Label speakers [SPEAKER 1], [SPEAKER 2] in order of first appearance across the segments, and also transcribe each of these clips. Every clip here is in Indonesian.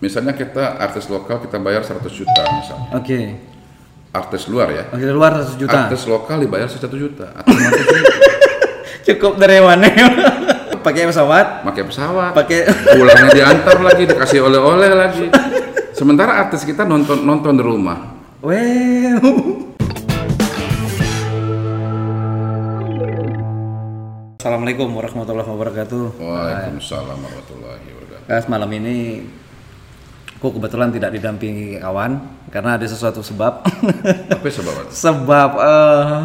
[SPEAKER 1] Misalnya kita artis lokal kita bayar 100 juta misalnya.
[SPEAKER 2] Oke.
[SPEAKER 1] Artis luar ya.
[SPEAKER 2] Oke, luar 100 juta.
[SPEAKER 1] Artis lokal dibayar 1 juta.
[SPEAKER 2] Cukup dari mana? Pakai pesawat,
[SPEAKER 1] pakai pesawat.
[SPEAKER 2] pakai
[SPEAKER 1] Pulangnya diantar lagi, dikasih oleh-oleh lagi. Sementara artis kita nonton nonton di rumah.
[SPEAKER 2] Wow. Assalamualaikum warahmatullahi wabarakatuh.
[SPEAKER 1] Waalaikumsalam warahmatullahi wabarakatuh.
[SPEAKER 2] Guys, malam ini aku kebetulan tidak didampingi kawan karena ada sesuatu sebab.
[SPEAKER 1] Apa sebab?
[SPEAKER 2] sebab eh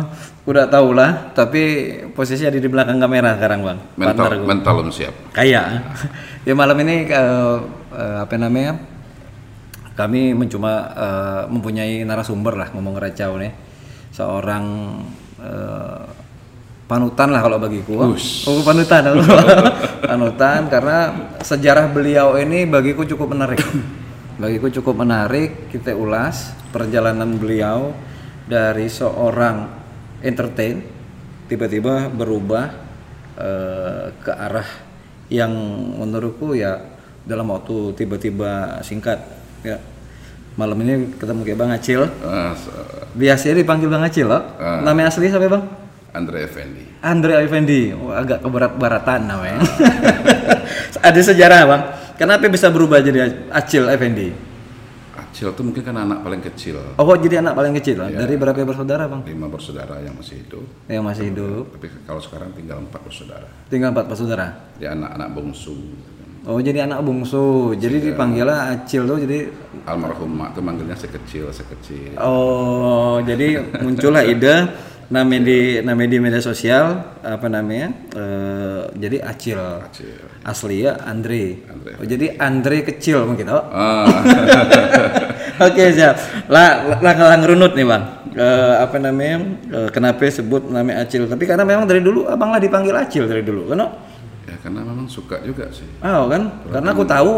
[SPEAKER 2] udah tahu lah, tapi posisi ada di belakang kamera sekarang, Bang.
[SPEAKER 1] Mental mental belum siap.
[SPEAKER 2] Kayak. ya malam ini eh, apa namanya? Kami mencoba eh, mempunyai narasumber lah ngomong racau nih. Seorang eh, panutan lah kalau bagiku.
[SPEAKER 1] Ush.
[SPEAKER 2] Oh, panutan. panutan karena sejarah beliau ini bagiku cukup menarik. Bagiku cukup menarik kita ulas perjalanan beliau dari seorang entertain tiba-tiba berubah eh, ke arah yang menurutku ya dalam waktu tiba-tiba singkat ya. Malam ini ketemu kayak Bang Acil.
[SPEAKER 1] Ah, se-
[SPEAKER 2] biasanya dipanggil Bang Acil loh
[SPEAKER 1] Ah.
[SPEAKER 2] namanya asli siapa Bang?
[SPEAKER 1] Andre Effendi.
[SPEAKER 2] Andre Effendi. Oh, agak keberat-baratan namanya. Ada sejarah Bang kenapa bisa berubah jadi Acil Effendi?
[SPEAKER 1] Acil tuh mungkin kan anak paling kecil.
[SPEAKER 2] Oh jadi anak paling kecil
[SPEAKER 1] Iya.
[SPEAKER 2] dari berapa bersaudara Bang?
[SPEAKER 1] Lima bersaudara yang masih hidup.
[SPEAKER 2] yang masih hidup
[SPEAKER 1] Tapi kalau sekarang tinggal empat bersaudara.
[SPEAKER 2] tinggal empat bersaudara
[SPEAKER 1] Dia anak-anak bungsu.
[SPEAKER 2] Oh jadi anak bungsu, jadi dipanggilnya Acil tuh jadi
[SPEAKER 1] Almarhum mak tuh manggilnya sekecil sekecil.
[SPEAKER 2] oh jadi muncullah ide nama di nama di media sosial apa namanya eh, jadi Acil
[SPEAKER 1] Acil.
[SPEAKER 2] Asli ya Andre.
[SPEAKER 1] Andre.
[SPEAKER 2] Oh, jadi Andre kecil mungkin oh.
[SPEAKER 1] Ah,
[SPEAKER 2] Oke siap. Lah lah lang runut nih bang. Eh, apa namanya? eh, kenapa sebut namanya Acil? Tapi karena memang dari dulu abang lah dipanggil Acil dari dulu, kan? oh?
[SPEAKER 1] ya karena memang suka juga sih.
[SPEAKER 2] Oh kan? Karena aku tahu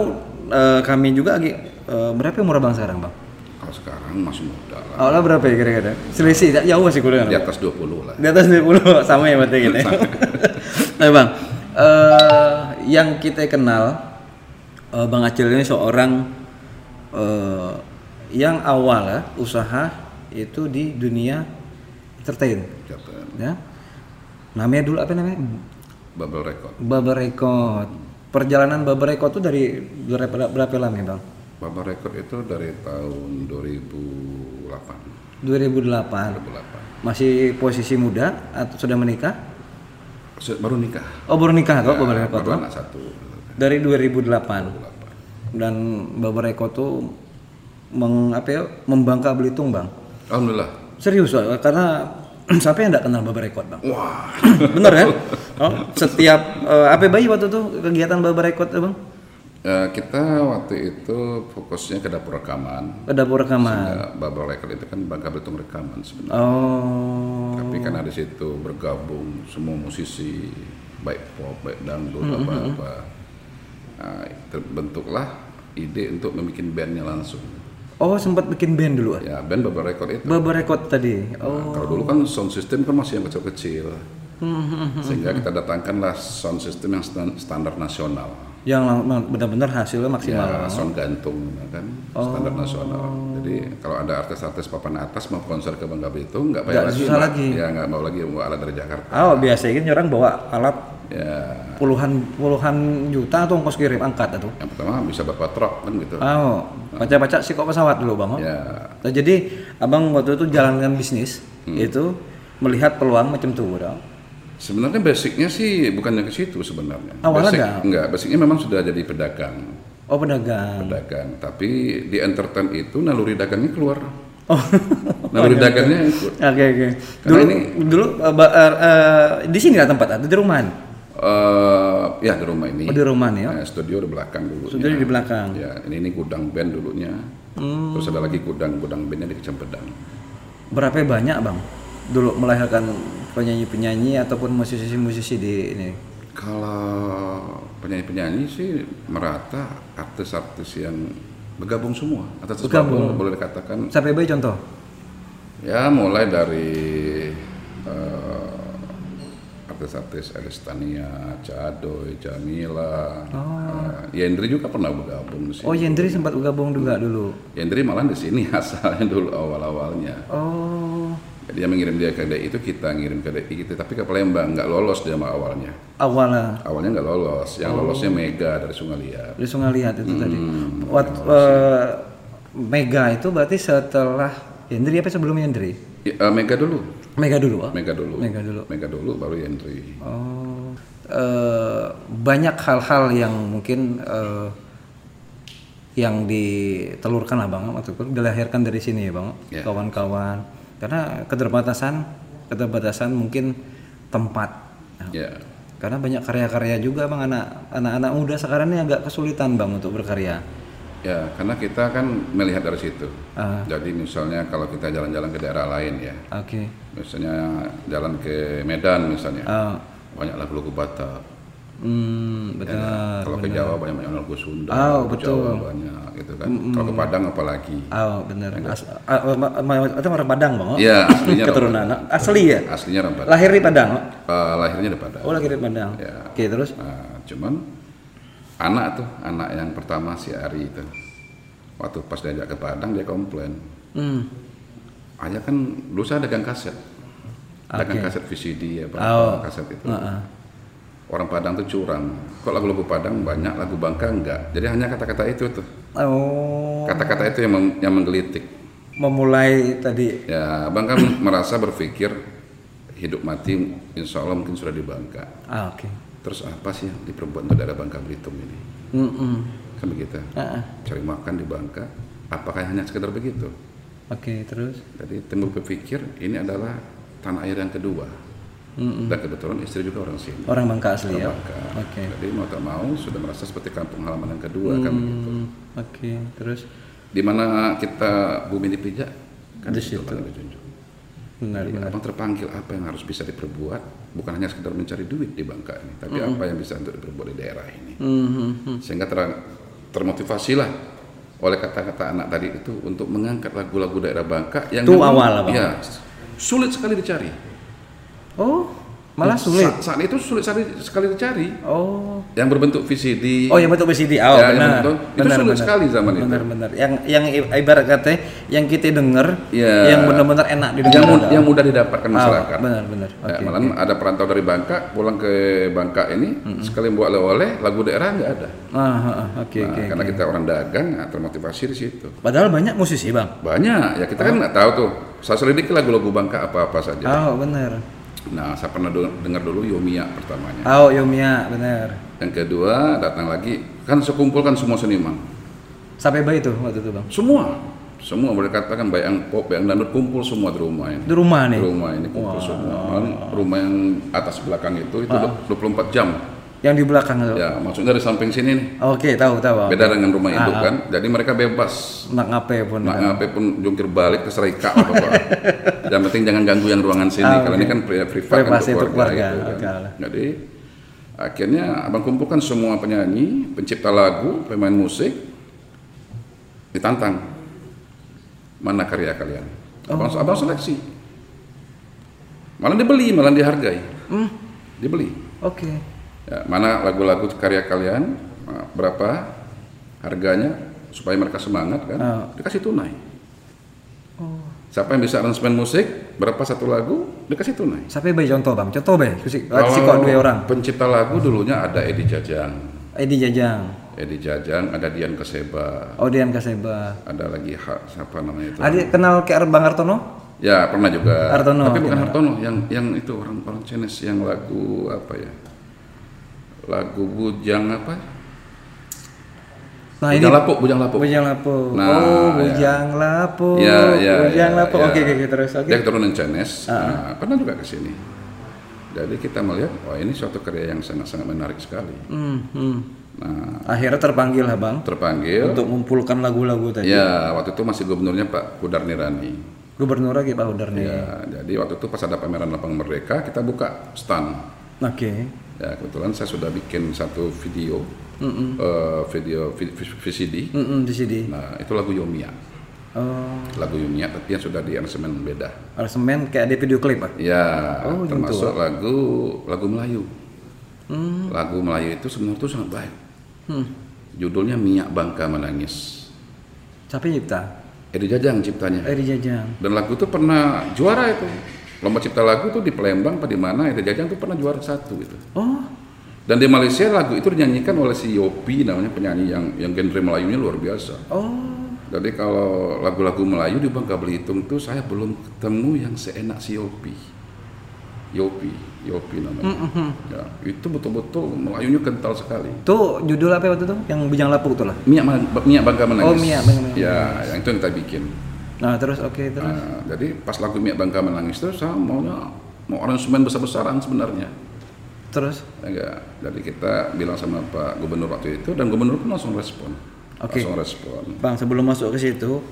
[SPEAKER 2] eh, kami juga lagi eh, berapa umur abang sekarang bang?
[SPEAKER 1] Kalau sekarang masih muda lah.
[SPEAKER 2] Oh lah berapa ya kira-kira? Selisih jauh sih kurang.
[SPEAKER 1] Di atas 20 lah.
[SPEAKER 2] Di atas 20 sama ya berarti gitu. nah bang, yang kita kenal eh, bang Acil ini seorang eh, yang awal ya usaha itu di dunia entertain,
[SPEAKER 1] Jatuh.
[SPEAKER 2] ya. Namanya dulu apa namanya?
[SPEAKER 1] Bubble record.
[SPEAKER 2] Bubble Record. Perjalanan Bubble Record itu dari berapa, berapa lama ya bang?
[SPEAKER 1] Bubble record itu dari tahun 2008.
[SPEAKER 2] 2008.
[SPEAKER 1] 2008.
[SPEAKER 2] Masih posisi muda atau sudah menikah?
[SPEAKER 1] Baru nikah.
[SPEAKER 2] Oh baru nikah kok
[SPEAKER 1] Ya,
[SPEAKER 2] Record
[SPEAKER 1] baru
[SPEAKER 2] tuh?
[SPEAKER 1] anak satu.
[SPEAKER 2] dari 2008
[SPEAKER 1] 2008.
[SPEAKER 2] dan Bubble Record tuh meng, apa ya, membangka Belitung bang
[SPEAKER 1] Alhamdulillah.
[SPEAKER 2] serius Pak, karena siapa yang tidak kenal Bubble Record bang
[SPEAKER 1] Wah.
[SPEAKER 2] bener kan oh, setiap eh, apa bayi waktu itu kegiatan Record tuh bang
[SPEAKER 1] Ya, kita waktu itu fokusnya ke dapur rekaman.
[SPEAKER 2] ke dapur rekaman
[SPEAKER 1] Ya, Bubble record itu kan Bangka Belitung rekaman sebenarnya.
[SPEAKER 2] oh
[SPEAKER 1] Tapi karena di situ bergabung semua musisi baik pop, baik dangdut,
[SPEAKER 2] Hmm,
[SPEAKER 1] apa-apa. Nah, terbentuklah ide untuk membuat bandnya langsung.
[SPEAKER 2] oh sempat bikin band dulu
[SPEAKER 1] Ya, band Bubble Record itu.
[SPEAKER 2] Bubble Record tadi oh
[SPEAKER 1] Nah, kalau dulu kan sound system kan masih yang kecil-kecil. Sehingga kita datangkanlah sound system yang stan- standar nasional.
[SPEAKER 2] Yang benar-benar hasilnya maksimal
[SPEAKER 1] Ya, sound gantung kan, standar nasional. Jadi kalau ada artis-artis papan atas mau konser ke Bangka Belitung nggak bayar lagi.
[SPEAKER 2] susah lagi.
[SPEAKER 1] Ya nggak mau lagi bawa alat dari Jakarta.
[SPEAKER 2] oh biasanya kan orang bawa alat
[SPEAKER 1] Ya,
[SPEAKER 2] puluhan puluhan juta atau ongkos kirim angkat atau
[SPEAKER 1] yang pertama bisa bawa truk kan gitu.
[SPEAKER 2] Oh, baca-baca sih kok pesawat dulu bang. oh.
[SPEAKER 1] Ya,
[SPEAKER 2] Nah, jadi abang waktu itu jalankan bisnis
[SPEAKER 1] Hmm.
[SPEAKER 2] itu melihat peluang macam tuh, dong.
[SPEAKER 1] Sebenarnya basicnya sih bukannya ke situ sebenarnya.
[SPEAKER 2] Awalnya
[SPEAKER 1] Basic,
[SPEAKER 2] nggak?
[SPEAKER 1] enggak, basicnya memang sudah jadi pedagang.
[SPEAKER 2] Oh pedagang.
[SPEAKER 1] Pedagang, tapi di entertain itu naluri dagangnya keluar.
[SPEAKER 2] Oh,
[SPEAKER 1] Naluri dagangnya ikut.
[SPEAKER 2] oke oke.
[SPEAKER 1] Karena
[SPEAKER 2] Dulu
[SPEAKER 1] ini-
[SPEAKER 2] dulu ba- eh, eh, di sini lah tempat atau di rumah?
[SPEAKER 1] Eh, ya di rumah ini.
[SPEAKER 2] Oh di rumah nih, ya.
[SPEAKER 1] Nah, studio di belakang dulu.
[SPEAKER 2] Sudah di belakang. Hmm.
[SPEAKER 1] Ya, ini ini gudang band dulunya. Terus ada lagi gudang gudang bandnya di Kecampedan.
[SPEAKER 2] Berapa banyak bang? Dulu melahirkan penyanyi-penyanyi ataupun musisi-musisi di ini.
[SPEAKER 1] Kalau penyanyi-penyanyi sih merata artis-artis yang bergabung semua. Artis
[SPEAKER 2] Bergabung.
[SPEAKER 1] bergabung boleh dikatakan
[SPEAKER 2] Sampai bayi contoh.
[SPEAKER 1] ya mulai dari eh, artis-artis Elistania, Cadoy, Jamila,
[SPEAKER 2] Oh.
[SPEAKER 1] eh, Yendri juga pernah bergabung sini.
[SPEAKER 2] Oh, Yendri sempat gabung juga dulu.
[SPEAKER 1] Yendri malah di sini asalnya dulu awal-awalnya.
[SPEAKER 2] Oh,
[SPEAKER 1] Yang mengirim dia ke DI itu kita ngirim ke DI kita, tapi ke Palembang nggak lolos dia sama awalnya.
[SPEAKER 2] awalnya
[SPEAKER 1] Awalnya nggak lolos, yang lolosnya Mega dari Sungai Liat.
[SPEAKER 2] di Sungai Liat itu tadi.
[SPEAKER 1] Hmm,
[SPEAKER 2] Wat, eh, Mega itu berarti setelah Yendri apa sebelum Yendri?
[SPEAKER 1] Ya, eh, Mega dulu,
[SPEAKER 2] Mega dulu. oh?
[SPEAKER 1] Mega dulu,
[SPEAKER 2] Mega dulu.
[SPEAKER 1] Mega dulu baru Yendri.
[SPEAKER 2] Oh, eh, banyak hal-hal yang mungkin eh, yang ditelurkan lah bang, itu dilahirkan dari sini ya bang,
[SPEAKER 1] Ya.
[SPEAKER 2] kawan-kawan. Karena keterbatasan, keterbatasan mungkin tempat. Nah,
[SPEAKER 1] Ya,
[SPEAKER 2] Karena banyak karya-karya juga bang, anak anak-anak muda sekarang ini agak kesulitan bang untuk berkarya.
[SPEAKER 1] ya karena kita kan melihat dari situ.
[SPEAKER 2] Ah.
[SPEAKER 1] Jadi misalnya kalau kita jalan-jalan ke daerah lain ya,
[SPEAKER 2] Oke.
[SPEAKER 1] misalnya jalan ke Medan misalnya,
[SPEAKER 2] Ah,
[SPEAKER 1] banyak lagu-lagu Batak.
[SPEAKER 2] Hmm, benar.
[SPEAKER 1] Kalau ke Jawa banyak banyak lagu Sunda,
[SPEAKER 2] Oh, betul.
[SPEAKER 1] Jawa banyak gitu kan. Kalau ke Padang apalagi.
[SPEAKER 2] Oh, benar. As, itu orang Padang bang. oh?
[SPEAKER 1] Iya, aslinya
[SPEAKER 2] Keturunan asli ya.
[SPEAKER 1] aslinya orang Padang.
[SPEAKER 2] Lahir di Padang. oh?
[SPEAKER 1] Eh, lahirnya di Padang.
[SPEAKER 2] Oh, lahir di Padang.
[SPEAKER 1] Ya.
[SPEAKER 2] Oke, terus?
[SPEAKER 1] Nah, cuman anak tuh, anak yang pertama si Ari itu. Waktu pas diajak ke Padang dia komplain.
[SPEAKER 2] Hmm.
[SPEAKER 1] Ayah kan dulu saya dagang kaset. Dagang kaset VCD ya, Pak.
[SPEAKER 2] Oh.
[SPEAKER 1] kaset itu.
[SPEAKER 2] Heeh.
[SPEAKER 1] Orang Padang tuh curang. Kok lagu-lagu Padang banyak, lagu Bangka enggak. Jadi hanya kata-kata itu tuh.
[SPEAKER 2] Oh,
[SPEAKER 1] Kata-kata itu yang mem- yang menggelitik.
[SPEAKER 2] memulai tadi.
[SPEAKER 1] Ya, Abang kan merasa berpikir hidup mati insya Allah mungkin sudah di Bangka.
[SPEAKER 2] Ah, oke.
[SPEAKER 1] Terus apa sih yang diperbuat untuk daerah Bangka Belitung ini?
[SPEAKER 2] Mm-mm.
[SPEAKER 1] Kan begitu.
[SPEAKER 2] Ah, ah.
[SPEAKER 1] Cari makan di Bangka. Apakah hanya sekedar begitu?
[SPEAKER 2] Oke, terus?
[SPEAKER 1] Jadi timbul berpikir ini adalah tanah air yang kedua.
[SPEAKER 2] Mm-mm.
[SPEAKER 1] Dan kebetulan istri juga orang sini.
[SPEAKER 2] Orang Bangka asli ya.
[SPEAKER 1] Orang Bangka.
[SPEAKER 2] Oke.
[SPEAKER 1] Jadi mau tak mau sudah merasa seperti kampung halaman yang kedua kan begitu.
[SPEAKER 2] Hmm, Oke, terus?
[SPEAKER 1] Di mana kita bumi dipijak kan
[SPEAKER 2] Di
[SPEAKER 1] situ dijunjung.
[SPEAKER 2] Benar,
[SPEAKER 1] Jadi
[SPEAKER 2] benar.
[SPEAKER 1] abang terpanggil apa yang harus bisa diperbuat bukan hanya sekedar mencari duit di Bangka ini, tapi apa yang bisa untuk diperbuat di daerah ini.
[SPEAKER 2] Mhm.
[SPEAKER 1] Sehingga ter- termotivasilah oleh kata-kata anak tadi itu untuk mengangkat lagu-lagu daerah Bangka yang
[SPEAKER 2] Itu awal,
[SPEAKER 1] ya, sulit sekali dicari.
[SPEAKER 2] Oh, malah sulit.
[SPEAKER 1] Sa- saat itu sulit sekali, sekali dicari.
[SPEAKER 2] Oh.
[SPEAKER 1] Yang berbentuk VCD.
[SPEAKER 2] Oh, yang bentuk VCD. Oh,
[SPEAKER 1] Ya, yang
[SPEAKER 2] benar.
[SPEAKER 1] bentuk- itu sulit sekali zaman itu.
[SPEAKER 2] benar, Benar, Yang yang i- ibarat kata yang kita dengar
[SPEAKER 1] Ya.
[SPEAKER 2] yang benar-benar enak didengar.
[SPEAKER 1] yang, mud- yang mudah didapatkan
[SPEAKER 2] Oh,
[SPEAKER 1] masyarakat.
[SPEAKER 2] benar, benar.
[SPEAKER 1] Ya,
[SPEAKER 2] Oke.
[SPEAKER 1] malah ada perantau dari Bangka pulang ke Bangka ini sekali buat oleh-oleh lagu daerah nggak ada.
[SPEAKER 2] Ah, ah, ah, oke,
[SPEAKER 1] Nah,
[SPEAKER 2] oke.
[SPEAKER 1] karena
[SPEAKER 2] oke.
[SPEAKER 1] kita orang dagang nah, termotivasi di situ.
[SPEAKER 2] Padahal banyak musisi, Bang.
[SPEAKER 1] Banyak ya kita kan nggak tahu tuh. Saya selidiki lagu-lagu Bangka apa-apa saja.
[SPEAKER 2] Oh, benar.
[SPEAKER 1] Nah, saya pernah dengar dulu Yomia pertamanya.
[SPEAKER 2] Oh, Yomia, benar.
[SPEAKER 1] Yang kedua datang lagi kan sekumpul kan semua seniman.
[SPEAKER 2] Sampai bayi itu waktu itu, Bang.
[SPEAKER 1] Semua, semua boleh katakan baik yang pop, yang dangdut kumpul semua di rumah ini.
[SPEAKER 2] Di rumah
[SPEAKER 1] Di
[SPEAKER 2] nih.
[SPEAKER 1] rumah ini kumpul semua. Malah rumah yang atas belakang itu itu 24 jam.
[SPEAKER 2] Yang di belakang itu.
[SPEAKER 1] Ya, maksudnya dari samping sini nih.
[SPEAKER 2] Oke, tahu, tahu. Bang.
[SPEAKER 1] Beda dengan rumah induk
[SPEAKER 2] Ah,
[SPEAKER 1] kan. Jadi mereka bebas.
[SPEAKER 2] Nak ngapain pun.
[SPEAKER 1] Nak
[SPEAKER 2] kan.
[SPEAKER 1] ngapain pun jungkir balik ke serika apa apa. Yang penting jangan ganggu yang ruangan sini.
[SPEAKER 2] Ah,
[SPEAKER 1] Kalau
[SPEAKER 2] oke.
[SPEAKER 1] ini kan pri- privat kan
[SPEAKER 2] Privasi
[SPEAKER 1] untuk
[SPEAKER 2] untuk
[SPEAKER 1] keluarga.
[SPEAKER 2] keluarga,
[SPEAKER 1] gitu kan.
[SPEAKER 2] oke.
[SPEAKER 1] Jadi akhirnya abang kumpulkan semua penyanyi, pencipta lagu, pemain musik, ditantang mana karya kalian. Abang,
[SPEAKER 2] Oh.
[SPEAKER 1] abang seleksi. Malah dibeli, malah dihargai.
[SPEAKER 2] Hmm,
[SPEAKER 1] Dibeli.
[SPEAKER 2] oke.
[SPEAKER 1] Ya, mana lagu-lagu karya kalian, berapa harganya supaya mereka semangat kan?
[SPEAKER 2] Ah.
[SPEAKER 1] Dikasih tunai.
[SPEAKER 2] Oh.
[SPEAKER 1] Siapa yang bisa aransemen musik, berapa satu lagu, dikasih tunai.
[SPEAKER 2] Sampai bayi contoh, Bang. Contoh, Bay. Si, kok dua orang.
[SPEAKER 1] Pencipta lagu dulunya ada Edi Jajang.
[SPEAKER 2] Edi Jajang.
[SPEAKER 1] Edi Jajang, ada Dian Keseba,
[SPEAKER 2] Odian Kaseba.
[SPEAKER 1] ada lagi ha, siapa namanya itu?
[SPEAKER 2] Adik kenal ke Bang Artono?
[SPEAKER 1] Ya pernah juga.
[SPEAKER 2] Hartono,
[SPEAKER 1] Tapi bukan. Hartono, yang yang itu orang orang Chinese yang lagu apa ya? Lagu Bujang apa?
[SPEAKER 2] Nah,
[SPEAKER 1] Bujang Lapuk, Bujang Lapuk.
[SPEAKER 2] Bujang Lapuk.
[SPEAKER 1] Nah,
[SPEAKER 2] oh,
[SPEAKER 1] ya.
[SPEAKER 2] Bujang Lapuk.
[SPEAKER 1] Ya, ya,
[SPEAKER 2] Bujang
[SPEAKER 1] ya,
[SPEAKER 2] Lapuk.
[SPEAKER 1] ya.
[SPEAKER 2] Oke, oke, terus. Oke.
[SPEAKER 1] Dia keturunan Chinese,
[SPEAKER 2] Ah.
[SPEAKER 1] nah, pernah juga ke sini. Jadi kita melihat, wah ini suatu karya yang sangat-sangat menarik sekali.
[SPEAKER 2] Hmm, hmm.
[SPEAKER 1] Nah,
[SPEAKER 2] Akhirnya terpanggil lah, Bang.
[SPEAKER 1] terpanggil.
[SPEAKER 2] Untuk mengumpulkan lagu-lagu tadi.
[SPEAKER 1] Ya, waktu itu masih gubernurnya Pak Kudar Nirani.
[SPEAKER 2] Gubernur lagi Pak Udar nih.
[SPEAKER 1] Ya, jadi waktu itu pas ada pameran Lapang Merdeka, kita buka stand.
[SPEAKER 2] Oke.
[SPEAKER 1] Ya, kebetulan saya sudah bikin satu video,
[SPEAKER 2] Mm-mm.
[SPEAKER 1] eh, video vi- vi- VCD.
[SPEAKER 2] Mm-mm, di sini.
[SPEAKER 1] Nah, itu lagu Yomia.
[SPEAKER 2] Oh,
[SPEAKER 1] lagu Yumia tapi yang sudah di aransemen beda.
[SPEAKER 2] aransemen kayak ada video klip ah?
[SPEAKER 1] Ya,
[SPEAKER 2] Oh, gitu.
[SPEAKER 1] termasuk lagu lagu Melayu.
[SPEAKER 2] Hmm.
[SPEAKER 1] Lagu Melayu itu sebenarnya itu sangat baik.
[SPEAKER 2] Hmm.
[SPEAKER 1] Judulnya Minyak Bangka Menangis.
[SPEAKER 2] Siapa cipta?
[SPEAKER 1] Edi Jajang ciptanya.
[SPEAKER 2] Eri Jajang.
[SPEAKER 1] Dan lagu itu pernah juara itu. Lomba cipta lagu tuh di Palembang apa di mana Edi Jajang tuh pernah juara satu gitu.
[SPEAKER 2] Oh,
[SPEAKER 1] Dan di Malaysia lagu itu dinyanyikan oleh si Yopi namanya penyanyi yang yang genre Melayunya luar biasa.
[SPEAKER 2] oh,
[SPEAKER 1] Jadi kalau lagu-lagu Melayu di Bangka Belitung tuh saya belum ketemu yang seenak si Yopi. Yopi, Yopi namanya. Ya, itu betul-betul Melayunya kental sekali.
[SPEAKER 2] tuh judul apa waktu itu? Yang Bujang Lapuk tuh lah.
[SPEAKER 1] Minyak, minyak Bangka menangis.
[SPEAKER 2] Oh, Minyak Bangka Menangis.
[SPEAKER 1] Ya, yang itu yang kita bikin.
[SPEAKER 2] Nah terus oke terus.
[SPEAKER 1] Nah, jadi pas lagu Minyak Bangka menangis itu saya maunya mau aransemen besar-besaran sebenarnya.
[SPEAKER 2] Terus,
[SPEAKER 1] Enggak. Jadi kita bilang sama Pak Gubernur waktu itu dan Gubernur pun langsung respon.
[SPEAKER 2] Oke.
[SPEAKER 1] Langsung respon.
[SPEAKER 2] Bang sebelum masuk ke situ,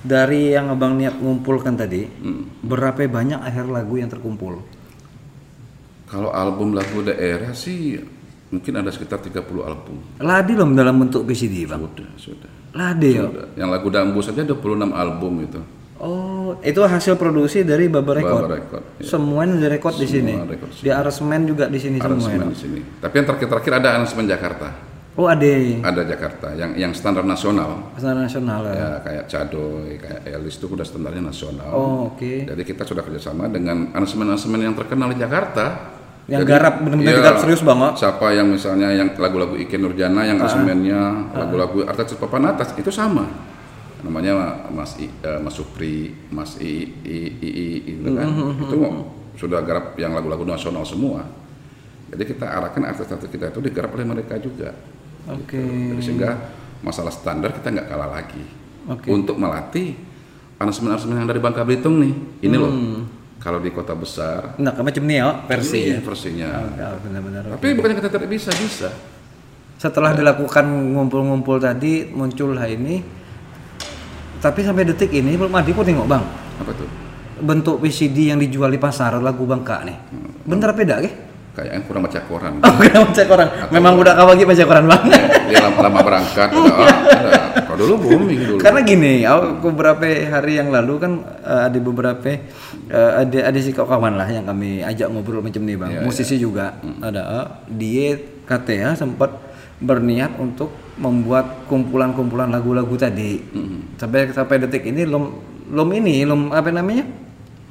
[SPEAKER 2] dari yang abang niat ngumpulkan tadi, berapa banyak akhir lagu yang terkumpul?
[SPEAKER 1] Kalau album lagu daerah sih mungkin ada sekitar 30 album.
[SPEAKER 2] Ladi loh dalam bentuk VCD bang.
[SPEAKER 1] Sudah, sudah.
[SPEAKER 2] Ladi ya.
[SPEAKER 1] Yang lagu Dambu saja 26 album itu.
[SPEAKER 2] Oh, itu hasil produksi dari Baba Record.
[SPEAKER 1] Baba Record, ya.
[SPEAKER 2] Semua yang direkod di sini.
[SPEAKER 1] Semua
[SPEAKER 2] Di aransemen juga di sini semua. Ya?
[SPEAKER 1] di sini. Tapi yang terakhir-terakhir ada aransemen Jakarta.
[SPEAKER 2] Oh, ada
[SPEAKER 1] Ada Jakarta yang yang standar nasional.
[SPEAKER 2] Standar nasional ya.
[SPEAKER 1] Ya kayak Cadoy, kayak Elis itu udah standarnya nasional.
[SPEAKER 2] Oh, oke.
[SPEAKER 1] Jadi kita sudah kerjasama dengan aransemen-aransemen yang terkenal di Jakarta.
[SPEAKER 2] Yang
[SPEAKER 1] Jadi,
[SPEAKER 2] garap benar-benar
[SPEAKER 1] iya,
[SPEAKER 2] garap serius banget.
[SPEAKER 1] Siapa yang misalnya yang lagu-lagu Ike Nurjana yang aransemennya, lagu-lagu artis papan atas itu sama. Namanya Mas I, eh, Mas Supri, Mas I, I, I, I, itu kan. Itu sudah garap yang lagu-lagu nasional semua. Jadi kita arahkan artis-artis kita itu digarap oleh mereka juga.
[SPEAKER 2] Oke.
[SPEAKER 1] Jadi sehingga masalah standar kita nggak kalah lagi.
[SPEAKER 2] Oke.
[SPEAKER 1] Untuk melatih aransemen-aransemen yang dari Bangka Belitung nih, ini loh.
[SPEAKER 2] Hmm.
[SPEAKER 1] Kalau di kota besar,
[SPEAKER 2] Nah, macam ini ya versi ya.
[SPEAKER 1] versinya.
[SPEAKER 2] Ah, benar-benar.
[SPEAKER 1] Tapi bukannya kita tidak bisa, bisa.
[SPEAKER 2] Setelah dilakukan ngumpul-ngumpul tadi muncullah ini. Tapi sampai detik ini belum ada pun tengok bang.
[SPEAKER 1] Apa tuh?
[SPEAKER 2] Bentuk VCD yang dijual di pasar lagu Bangka nih. Bener beda ke?
[SPEAKER 1] Kayaknya kurang baca koran.
[SPEAKER 2] Oh, kena baca koran. Memang udah kau bagi baca koran bang.
[SPEAKER 1] Dia lama-lama berangkat. udah, oh. Kalau dulu booming dulu.
[SPEAKER 2] Karena gini, aku beberapa hari yang lalu kan eh, ada beberapa eh, ada ada si kawan lah yang kami ajak ngobrol macam nih bang,
[SPEAKER 1] Iya,
[SPEAKER 2] musisi juga ada. eh, dia katanya sempat berniat untuk membuat kumpulan-kumpulan lagu-lagu tadi. Sampai sampai detik ini belum belum ini belum apa namanya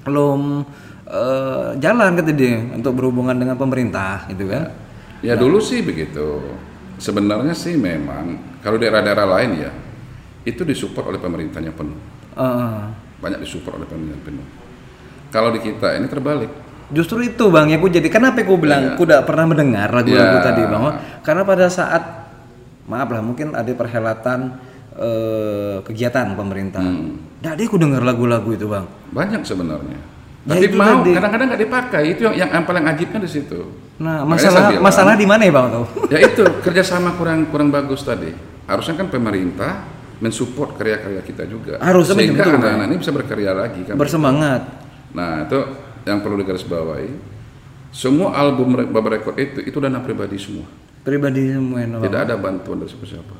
[SPEAKER 2] belum eh, jalan kata dia untuk berhubungan dengan pemerintah gitu kan.
[SPEAKER 1] Ya dulu sih begitu. Sebenarnya sih memang kalau daerah-daerah lain ya itu disupport oleh pemerintahnya penuh.
[SPEAKER 2] Eh,
[SPEAKER 1] Banyak disupport oleh pemerintah penuh. Kalau di kita ini terbalik.
[SPEAKER 2] Justru itu bang, ya aku jadi kenapa aku bilang aku tidak pernah mendengar lagu-lagu
[SPEAKER 1] Ya.
[SPEAKER 2] tadi bang? Karena pada saat maaf lah mungkin ada perhelatan eh, kegiatan pemerintah, tidak ada aku dengar lagu-lagu itu bang.
[SPEAKER 1] Banyak sebenarnya.
[SPEAKER 2] Ya,
[SPEAKER 1] Tapi mau kadang-kadang nggak dipakai. Itu yang, yang, paling ajibnya di situ.
[SPEAKER 2] Nah masalah
[SPEAKER 1] bilang,
[SPEAKER 2] masalah di mana ya bang tuh?
[SPEAKER 1] ya itu kerjasama kurang kurang bagus tadi. Harusnya kan pemerintah mensupport karya-karya kita juga.
[SPEAKER 2] Harusnya
[SPEAKER 1] sehingga anak-anak ini bisa berkarya lagi kan.
[SPEAKER 2] Bersemangat.
[SPEAKER 1] Nah itu yang perlu digarisbawahi. Semua album Baba Record itu itu dana pribadi semua.
[SPEAKER 2] Pribadi semua.
[SPEAKER 1] Tidak ada bantuan dari siapa-siapa.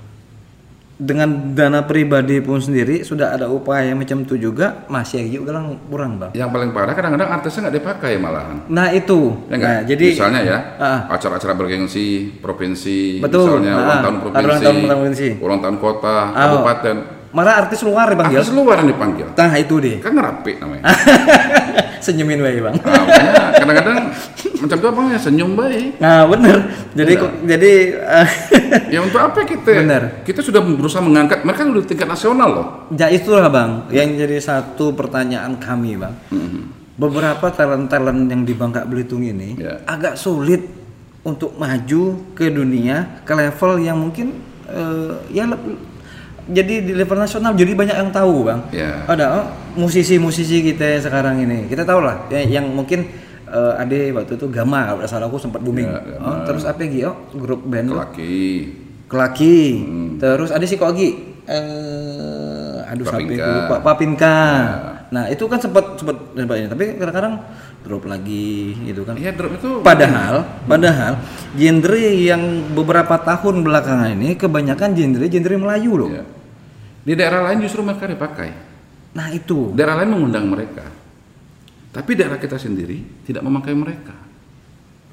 [SPEAKER 2] Dengan dana pribadi pun sendiri sudah ada upaya macam itu juga masih juga kurang kurang bang.
[SPEAKER 1] Yang paling parah kadang-kadang artisnya nggak dipakai malahan.
[SPEAKER 2] Nah itu,
[SPEAKER 1] Ya
[SPEAKER 2] nah, jadi
[SPEAKER 1] misalnya ya
[SPEAKER 2] Ah.
[SPEAKER 1] acara-acara bergengsi provinsi,
[SPEAKER 2] Betul.
[SPEAKER 1] misalnya
[SPEAKER 2] Ah,
[SPEAKER 1] ulang tahun
[SPEAKER 2] ada
[SPEAKER 1] provinsi,
[SPEAKER 2] ulang tahun provinsi.
[SPEAKER 1] ulang tahun kota,
[SPEAKER 2] Ah.
[SPEAKER 1] kabupaten,
[SPEAKER 2] malah artis luar dipanggil.
[SPEAKER 1] artis luar yang dipanggil.
[SPEAKER 2] Nah itu deh,
[SPEAKER 1] Kan ngerapi namanya.
[SPEAKER 2] senyumin bayi bang.
[SPEAKER 1] Nah, kadang-kadang macam itu apa ya senyum baik.
[SPEAKER 2] Nah bener, jadi
[SPEAKER 1] Bener.
[SPEAKER 2] kok jadi eh,
[SPEAKER 1] Ya untuk apa kita?
[SPEAKER 2] Bener.
[SPEAKER 1] Kita sudah berusaha mengangkat mereka udah tingkat nasional loh.
[SPEAKER 2] ya itulah bang, yang jadi satu pertanyaan kami bang.
[SPEAKER 1] Mhm.
[SPEAKER 2] Beberapa talent-talent yang di Bangka Belitung ini
[SPEAKER 1] Ya.
[SPEAKER 2] agak sulit untuk maju ke dunia ke level yang mungkin eh, ya jadi di level nasional jadi banyak yang tahu bang.
[SPEAKER 1] Ya.
[SPEAKER 2] Ada oh, musisi-musisi kita sekarang ini kita tahu lah ya, yang mungkin eh, ada waktu itu Gama kalau salah aku sempat booming.
[SPEAKER 1] Gama.
[SPEAKER 2] Oh, terus apa lagi oh grup band tuh?
[SPEAKER 1] Laki.
[SPEAKER 2] Kelaki.
[SPEAKER 1] Hmm.
[SPEAKER 2] Terus ada si Kogi. Eh, aduh sampai
[SPEAKER 1] Papinka.
[SPEAKER 2] lupa Papinka.
[SPEAKER 1] Ya.
[SPEAKER 2] Nah, itu kan sempat sempat tapi kadang-kadang drop lagi gitu kan.
[SPEAKER 1] Iya drop itu.
[SPEAKER 2] Padahal, padahal genre yang beberapa tahun belakangan ini kebanyakan genre genre Melayu loh.
[SPEAKER 1] Iya. Di daerah lain justru mereka dipakai.
[SPEAKER 2] Nah itu.
[SPEAKER 1] Daerah lain mengundang mereka. Tapi daerah kita sendiri tidak memakai mereka.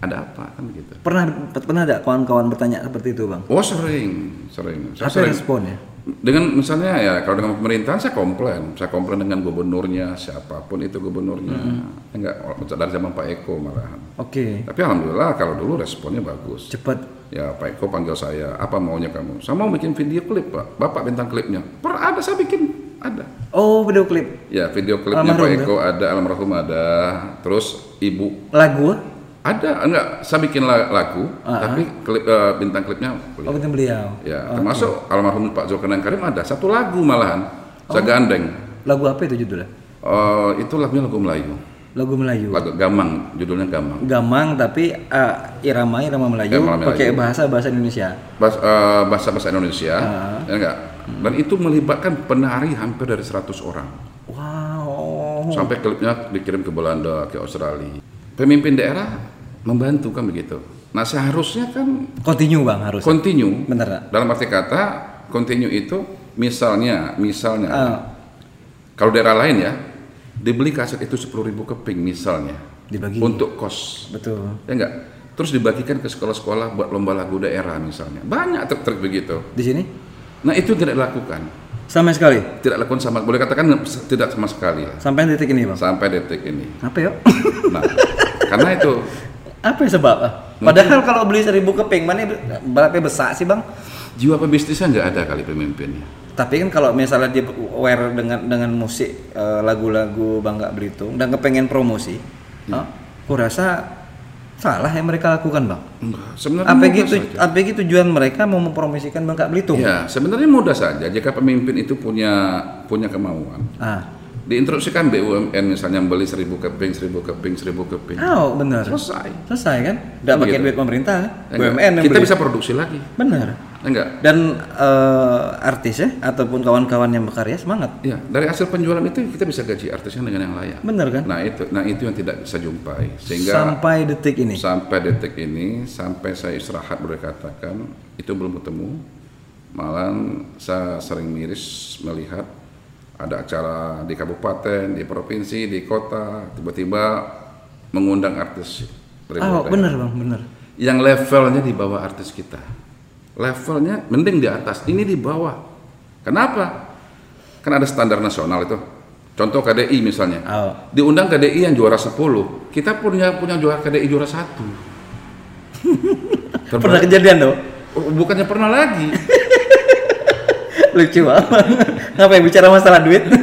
[SPEAKER 1] Ada apa kan gitu.
[SPEAKER 2] Pernah pernah ada kawan-kawan bertanya seperti itu bang?
[SPEAKER 1] Oh sering, sering. Saya
[SPEAKER 2] Apa
[SPEAKER 1] sering.
[SPEAKER 2] responnya?
[SPEAKER 1] Dengan misalnya ya kalau dengan pemerintahan saya komplain, saya komplain dengan gubernurnya siapa pun itu gubernurnya, enggak dari zaman Pak Eko malahan.
[SPEAKER 2] Oke.
[SPEAKER 1] Tapi alhamdulillah kalau dulu responnya bagus.
[SPEAKER 2] Cepat.
[SPEAKER 1] Ya Pak Eko panggil saya, apa maunya kamu? Saya mau bikin video klip Pak, Bapak bintang klipnya. Per ada saya bikin, ada.
[SPEAKER 2] Oh video klip.
[SPEAKER 1] Ya video klipnya
[SPEAKER 2] Almarhum,
[SPEAKER 1] Pak Eko ada, almarhum ada, terus Ibu
[SPEAKER 2] Lagu?
[SPEAKER 1] Ada, enggak? Saya bikin la- lagu, tapi klip eh, bintang klipnya beliau.
[SPEAKER 2] Oh bintang beliau.
[SPEAKER 1] Ya, termasuk almarhum Pak Zulkarnain Karim ada satu lagu malahan, saya gandeng.
[SPEAKER 2] Lagu apa itu judulnya?
[SPEAKER 1] Eh, itu lagunya lagu Melayu,
[SPEAKER 2] Lagu Melayu.
[SPEAKER 1] lagu Gamang, judulnya Gamang.
[SPEAKER 2] Gamang tapi eh, irama irama Melayu,
[SPEAKER 1] Irama Melayu.
[SPEAKER 2] pakai bahasa bahasa Indonesia.
[SPEAKER 1] Bahasa, eh, bahasa bahasa Indonesia, ya enggak? Dan itu melibatkan penari hampir dari 100 orang.
[SPEAKER 2] Wow.
[SPEAKER 1] Sampai klipnya dikirim ke Belanda, ke Australia. Pemimpin daerah membantu kan begitu. Nah seharusnya kan
[SPEAKER 2] Continue bang harus.
[SPEAKER 1] continue.
[SPEAKER 2] Bener nggak?
[SPEAKER 1] Dalam arti kata continue itu misalnya, misalnya
[SPEAKER 2] Ah,
[SPEAKER 1] kalau daerah lain ya dibeli kaset itu 10.000 keping misalnya
[SPEAKER 2] dibagi.
[SPEAKER 1] untuk kos,
[SPEAKER 2] Betul.
[SPEAKER 1] ya enggak? Terus dibagikan ke sekolah-sekolah buat lomba lagu daerah misalnya. Banyak trik-trik begitu.
[SPEAKER 2] Di sini
[SPEAKER 1] Nah itu tidak dilakukan.
[SPEAKER 2] sama sekali.
[SPEAKER 1] Tidak lakukan sama, boleh katakan tidak sama sekali.
[SPEAKER 2] Sampai detik ini bang.
[SPEAKER 1] Sampai detik ini.
[SPEAKER 2] Apa yuk?
[SPEAKER 1] Nah, karena itu
[SPEAKER 2] Apa yang sebab? ah? Padahal kalau beli seribu keping mana berapa besar sih bang?
[SPEAKER 1] jiwa pebisnisnya nggak ada kali pemimpinnya.
[SPEAKER 2] Tapi kan kalau misalnya dia aware dengan dengan musik eh, lagu-lagu Bangga Belitung dan kepengen promosi, ah, aku rasa salah yang mereka lakukan bang.
[SPEAKER 1] Enggak, sebenarnya
[SPEAKER 2] Apa gitu? Apa gitu tujuan mereka mau mempromosikan Bangga Belitung?
[SPEAKER 1] Ya, sebenarnya mudah saja jika pemimpin itu punya punya kemauan.
[SPEAKER 2] Ah,
[SPEAKER 1] Diinstruksikan BUMN misalnya beli seribu keping, seribu keping, seribu keping.
[SPEAKER 2] oh benar.
[SPEAKER 1] Selesai.
[SPEAKER 2] Selesai kan? Tidak pakai
[SPEAKER 1] Begitu.
[SPEAKER 2] duit pemerintah, BUMN
[SPEAKER 1] enggak?
[SPEAKER 2] yang
[SPEAKER 1] Kita
[SPEAKER 2] beli.
[SPEAKER 1] bisa produksi lagi.
[SPEAKER 2] Benar.
[SPEAKER 1] Enggak?
[SPEAKER 2] Dan eh, artis ya ataupun kawan-kawan yang berkarya semangat.
[SPEAKER 1] Ya, dari hasil penjualan itu kita bisa gaji artisnya dengan yang layak.
[SPEAKER 2] Benar kan?
[SPEAKER 1] Nah, itu nah itu yang tidak bisa jumpai. Sehingga
[SPEAKER 2] Sampai detik ini.
[SPEAKER 1] sampai detik ini sampai saya istirahat boleh katakan itu belum ketemu malah saya sering miris melihat ada acara di kabupaten di provinsi di kota tiba-tiba mengundang artis dari
[SPEAKER 2] Oh,
[SPEAKER 1] daerah.
[SPEAKER 2] benar bang, benar.
[SPEAKER 1] yang levelnya di bawah artis kita levelnya mending di atas ini di bawah kenapa kan ada standar nasional itu contoh KDI misalnya
[SPEAKER 2] Oh.
[SPEAKER 1] diundang KDI yang juara 10 kita punya punya juara KDI juara satu
[SPEAKER 2] Pernah kejadian tuh?
[SPEAKER 1] Oh, bukannya pernah lagi
[SPEAKER 2] Lucu banget. Ngapain bicara masalah duit?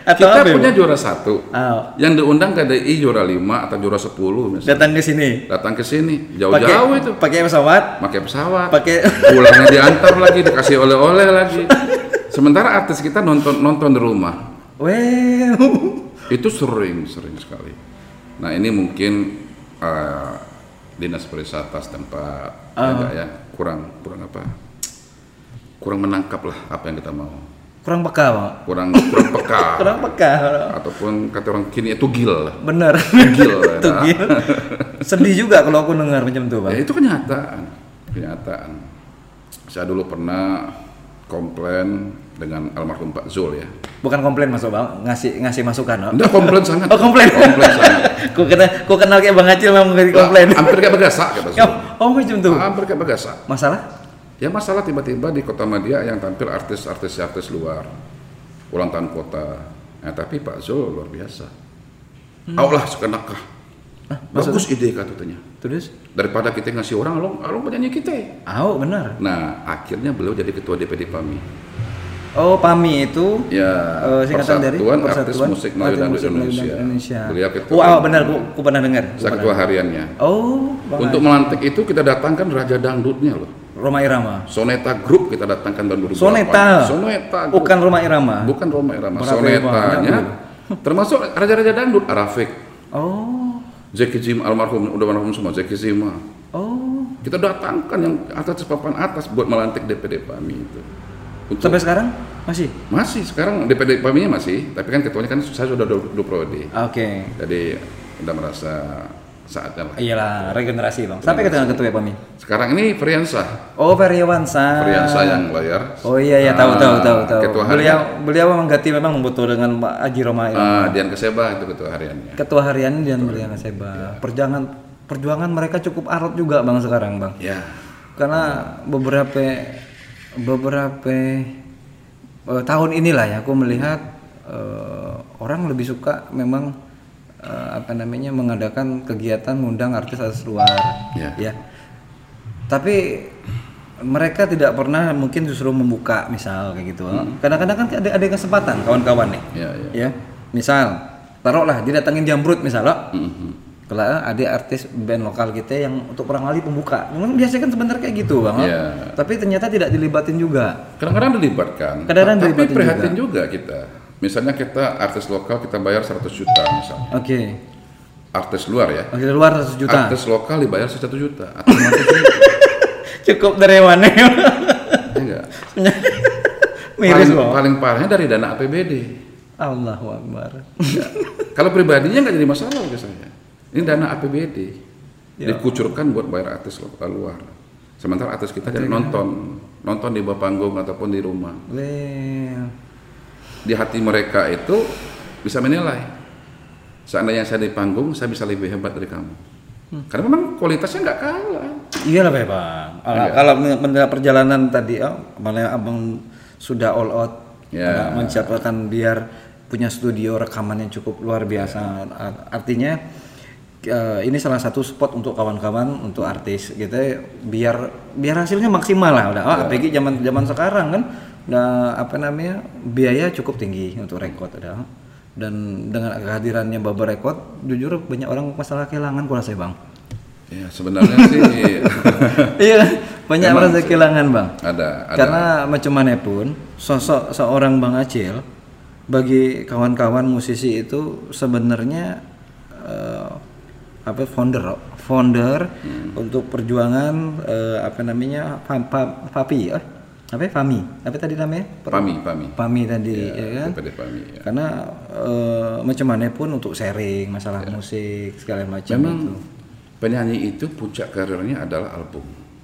[SPEAKER 2] Atau
[SPEAKER 1] kita
[SPEAKER 2] apa? ya,
[SPEAKER 1] punya
[SPEAKER 2] Bang?
[SPEAKER 1] juara satu
[SPEAKER 2] Oh,
[SPEAKER 1] yang diundang KDI juara 5 atau juara 10 misalnya
[SPEAKER 2] datang ke sini.
[SPEAKER 1] datang ke sini jauh-jauh itu
[SPEAKER 2] pakai pesawat,
[SPEAKER 1] pakai pesawat
[SPEAKER 2] pakai
[SPEAKER 1] pulangnya diantar lagi dikasih oleh-oleh lagi sementara artis kita nonton nonton di rumah
[SPEAKER 2] Wow.
[SPEAKER 1] itu sering sering sekali nah ini mungkin eh, dinas pariwisata setempat ya enggak ya kurang kurang apa kurang menangkap lah apa yang kita mau
[SPEAKER 2] Kurang peka, Bang.
[SPEAKER 1] kurang kurang peka
[SPEAKER 2] Kurang peka.
[SPEAKER 1] ataupun kata orang kini itu gil
[SPEAKER 2] Bener.
[SPEAKER 1] Ya.
[SPEAKER 2] Tugil. Sedih juga kalau aku dengar macam itu, Bang.
[SPEAKER 1] ya itu kenyataan kenyataan saya dulu pernah komplain dengan almarhum Pak Zul ya
[SPEAKER 2] Bukan komplain masuk, Bang. Ngasih ngasih masukan, no?
[SPEAKER 1] Enggak komplain sangat
[SPEAKER 2] Oh, komplain.
[SPEAKER 1] komplain sangat
[SPEAKER 2] Ku kenal, ku kenal kayak Bang Acil memang ngasih komplain.
[SPEAKER 1] hampir kayak begasak kata Zul
[SPEAKER 2] Oh, oh, macam tuh.
[SPEAKER 1] hampir kayak begasak
[SPEAKER 2] Masalah?
[SPEAKER 1] Ya masalah tiba-tiba di kota Madia yang tampil artis-artis-artis luar ulang tahun kota. Nah, tapi Pak Zul luar biasa. Allah sekenakah. Bagus ide katanya.
[SPEAKER 2] Terus?
[SPEAKER 1] Daripada kita ngasih orang, along, along penyanyi kita.
[SPEAKER 2] Oh, benar.
[SPEAKER 1] Nah, akhirnya beliau jadi ketua DPD PAMI.
[SPEAKER 2] Oh, PAMI itu
[SPEAKER 1] Ya,
[SPEAKER 2] eh, singkatan dari
[SPEAKER 1] Persatuan Artis Musik Melayu
[SPEAKER 2] Artis
[SPEAKER 1] dan Indonesia.
[SPEAKER 2] Indonesia.
[SPEAKER 1] Beliau ketua
[SPEAKER 2] Wah,
[SPEAKER 1] PAMI.
[SPEAKER 2] benar, ku, ku pernah dengar.
[SPEAKER 1] Saya ketua hariannya.
[SPEAKER 2] Oh,
[SPEAKER 1] Untuk melantik itu kita datangkan Raja Dangdutnya loh.
[SPEAKER 2] Roma Irama.
[SPEAKER 1] Soneta Group kita datangkan tahun 2008.
[SPEAKER 2] Soneta.
[SPEAKER 1] Soneta Group.
[SPEAKER 2] Bukan Roma Irama.
[SPEAKER 1] Bukan Roma Irama,
[SPEAKER 2] Berapa
[SPEAKER 1] sonetanya termasuk raja-raja dangdut Arafik,
[SPEAKER 2] Oh.
[SPEAKER 1] Zeki Zima almarhum udah almarhum semua Zeki Zima.
[SPEAKER 2] Oh.
[SPEAKER 1] Kita datangkan yang atas papan atas buat melantik DPD PAMI itu. Untuk
[SPEAKER 2] Sampai sekarang masih?
[SPEAKER 1] masih sekarang DPD PAMI-nya masih, tapi kan ketuanya kan saya sudah dua, dua periode.
[SPEAKER 2] Oke.
[SPEAKER 1] Jadi udah merasa saatnya lah.
[SPEAKER 2] Iyalah, regenerasi bang. Sampai ke dengan ketua Pami.
[SPEAKER 1] Sekarang ini Friansa,
[SPEAKER 2] Oh, Feryawansa.
[SPEAKER 1] Friansa yang layar.
[SPEAKER 2] Oh iya iya tahu
[SPEAKER 1] Ah,
[SPEAKER 2] tahu tahu tahu.
[SPEAKER 1] Ketua
[SPEAKER 2] Beliau
[SPEAKER 1] harian.
[SPEAKER 2] beliau memang ganti memang membutuh dengan Pak Haji Romail.
[SPEAKER 1] Ah, Dian Keseba itu ketua hariannya.
[SPEAKER 2] Ketua harian dan beliau Seba. Perjuangan perjuangan mereka cukup arut juga bang sekarang bang.
[SPEAKER 1] Ya,
[SPEAKER 2] Karena beberapa beberapa eh, tahun inilah ya aku melihat eh, orang lebih suka memang eh, apa namanya mengadakan kegiatan mengundang artis-artis luar
[SPEAKER 1] Ya.
[SPEAKER 2] ya tapi mereka tidak pernah mungkin justru membuka misal kayak gitu kadang-kadang kan ada ada kesempatan kawan-kawan nih
[SPEAKER 1] ya, ya.
[SPEAKER 2] ya misal taruhlah didatangin jambrut misal loh
[SPEAKER 1] Mhm.
[SPEAKER 2] kalau ada artis band lokal kita yang untuk perang kali pembuka memang biasanya kan sebenarnya kayak gitu bang
[SPEAKER 1] Iya.
[SPEAKER 2] tapi ternyata tidak dilibatin juga
[SPEAKER 1] Kadang-kadang dilibatkan.
[SPEAKER 2] Kadang-kadang
[SPEAKER 1] tapi
[SPEAKER 2] dilibatin
[SPEAKER 1] prihatin juga. kita. Misalnya kita artis lokal kita bayar 100 juta misalnya.
[SPEAKER 2] oke
[SPEAKER 1] Artis luar ya.
[SPEAKER 2] oke dari luar 100 juta
[SPEAKER 1] Artis lokal dibayar 1 juta.
[SPEAKER 2] Cukup dari mana
[SPEAKER 1] ya enggak.
[SPEAKER 2] miris
[SPEAKER 1] paling, paling parahnya dari dana APBD.
[SPEAKER 2] Allahu Akbar
[SPEAKER 1] Kalau pribadinya nggak jadi masalah bagi saya. Ini dana APBD
[SPEAKER 2] Ya.
[SPEAKER 1] dikucurkan buat bayar artis lokal luar. Sementara artis kita jadi nonton, nonton di bawah panggung ataupun di rumah.
[SPEAKER 2] Well,
[SPEAKER 1] Di hati mereka itu bisa menilai. Seandainya saya di panggung, saya bisa lebih hebat dari kamu.
[SPEAKER 2] Hmm.
[SPEAKER 1] Karena memang kualitasnya nggak kalah.
[SPEAKER 2] iyalah Pak bang Kalau- kalau mengenai perjalanan tadi oh, malah abang sudah all out
[SPEAKER 1] Ya.
[SPEAKER 2] mencapai biar punya studio rekaman yang cukup luar biasa Art- artinya eh, ini salah satu spot untuk kawan-kawan untuk artis gitu ya, biar biar hasilnya maksimal lah udah oh, apalagi zaman zaman sekarang kan udah apa namanya biaya cukup tinggi untuk rekod udah dan dengan kehadirannya Baba Record jujur banyak orang masalah kehilangan kurasa bang
[SPEAKER 1] Ya sebenarnya sih
[SPEAKER 2] iya banyak
[SPEAKER 1] sih.
[SPEAKER 2] kehilangan bang
[SPEAKER 1] ada ada
[SPEAKER 2] karena macam mana pun sosok seorang bang Acil bagi kawan-kawan musisi itu sebenarnya eh, apa founder founder
[SPEAKER 1] Hmm.
[SPEAKER 2] untuk perjuangan eh, apa namanya Fapi eh? Apa ya? Fami apa tadi namanya Per-
[SPEAKER 1] Pami Pami.
[SPEAKER 2] Pami tadi ya kan
[SPEAKER 1] DPD Pami. Ya.
[SPEAKER 2] karena eh, macam mana pun untuk sharing masalah musik segala macam
[SPEAKER 1] Memang
[SPEAKER 2] itu
[SPEAKER 1] penyanyi itu puncak karirnya adalah album.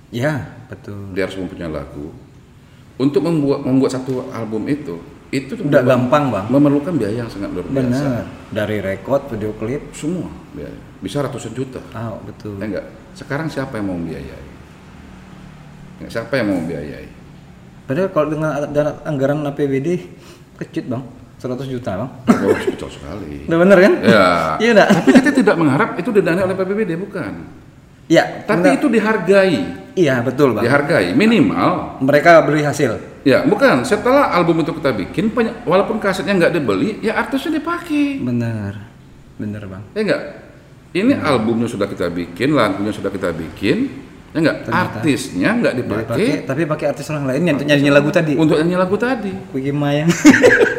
[SPEAKER 2] ya betul
[SPEAKER 1] Dia harus mempunyai lagu. Untuk membuat membuat satu album itu, itu
[SPEAKER 2] udah gampang bang
[SPEAKER 1] memerlukan biaya yang sangat luar biasa.
[SPEAKER 2] benar dari rekod video klip
[SPEAKER 1] Semua biaya. Bisa ratusan juta.
[SPEAKER 2] ah betul
[SPEAKER 1] Ya enggak? Sekarang siapa yang mau membiayai? Ya, siapa yang mau membiayai?
[SPEAKER 2] Padahal kalau dengan dana anggaran APBD kecil bang, 100 juta bang.
[SPEAKER 1] Oh, kecil sekali.
[SPEAKER 2] Udah bener kan?
[SPEAKER 1] Ya.
[SPEAKER 2] Iya enggak?
[SPEAKER 1] Tapi kita tidak mengharap itu didanai oleh PBBD bukan.
[SPEAKER 2] Iya.
[SPEAKER 1] Tapi
[SPEAKER 2] enggak.
[SPEAKER 1] itu dihargai.
[SPEAKER 2] iya betul bang.
[SPEAKER 1] Dihargai minimal
[SPEAKER 2] Mereka beli hasil.
[SPEAKER 1] Ya, bukan. Setelah album itu kita bikin, walaupun kasetnya nggak dibeli, ya artisnya dipakai.
[SPEAKER 2] Bener, bener bang.
[SPEAKER 1] Ya enggak? Ini albumnya sudah kita bikin, lagunya sudah kita bikin, ya enggak? Artisnya nggak dipakai
[SPEAKER 2] Pakai, tapi pakai artis orang lain yang untuk nyanyi lagu tadi.
[SPEAKER 1] untuk nyanyi lagu tadi.
[SPEAKER 2] Wiki Mayang.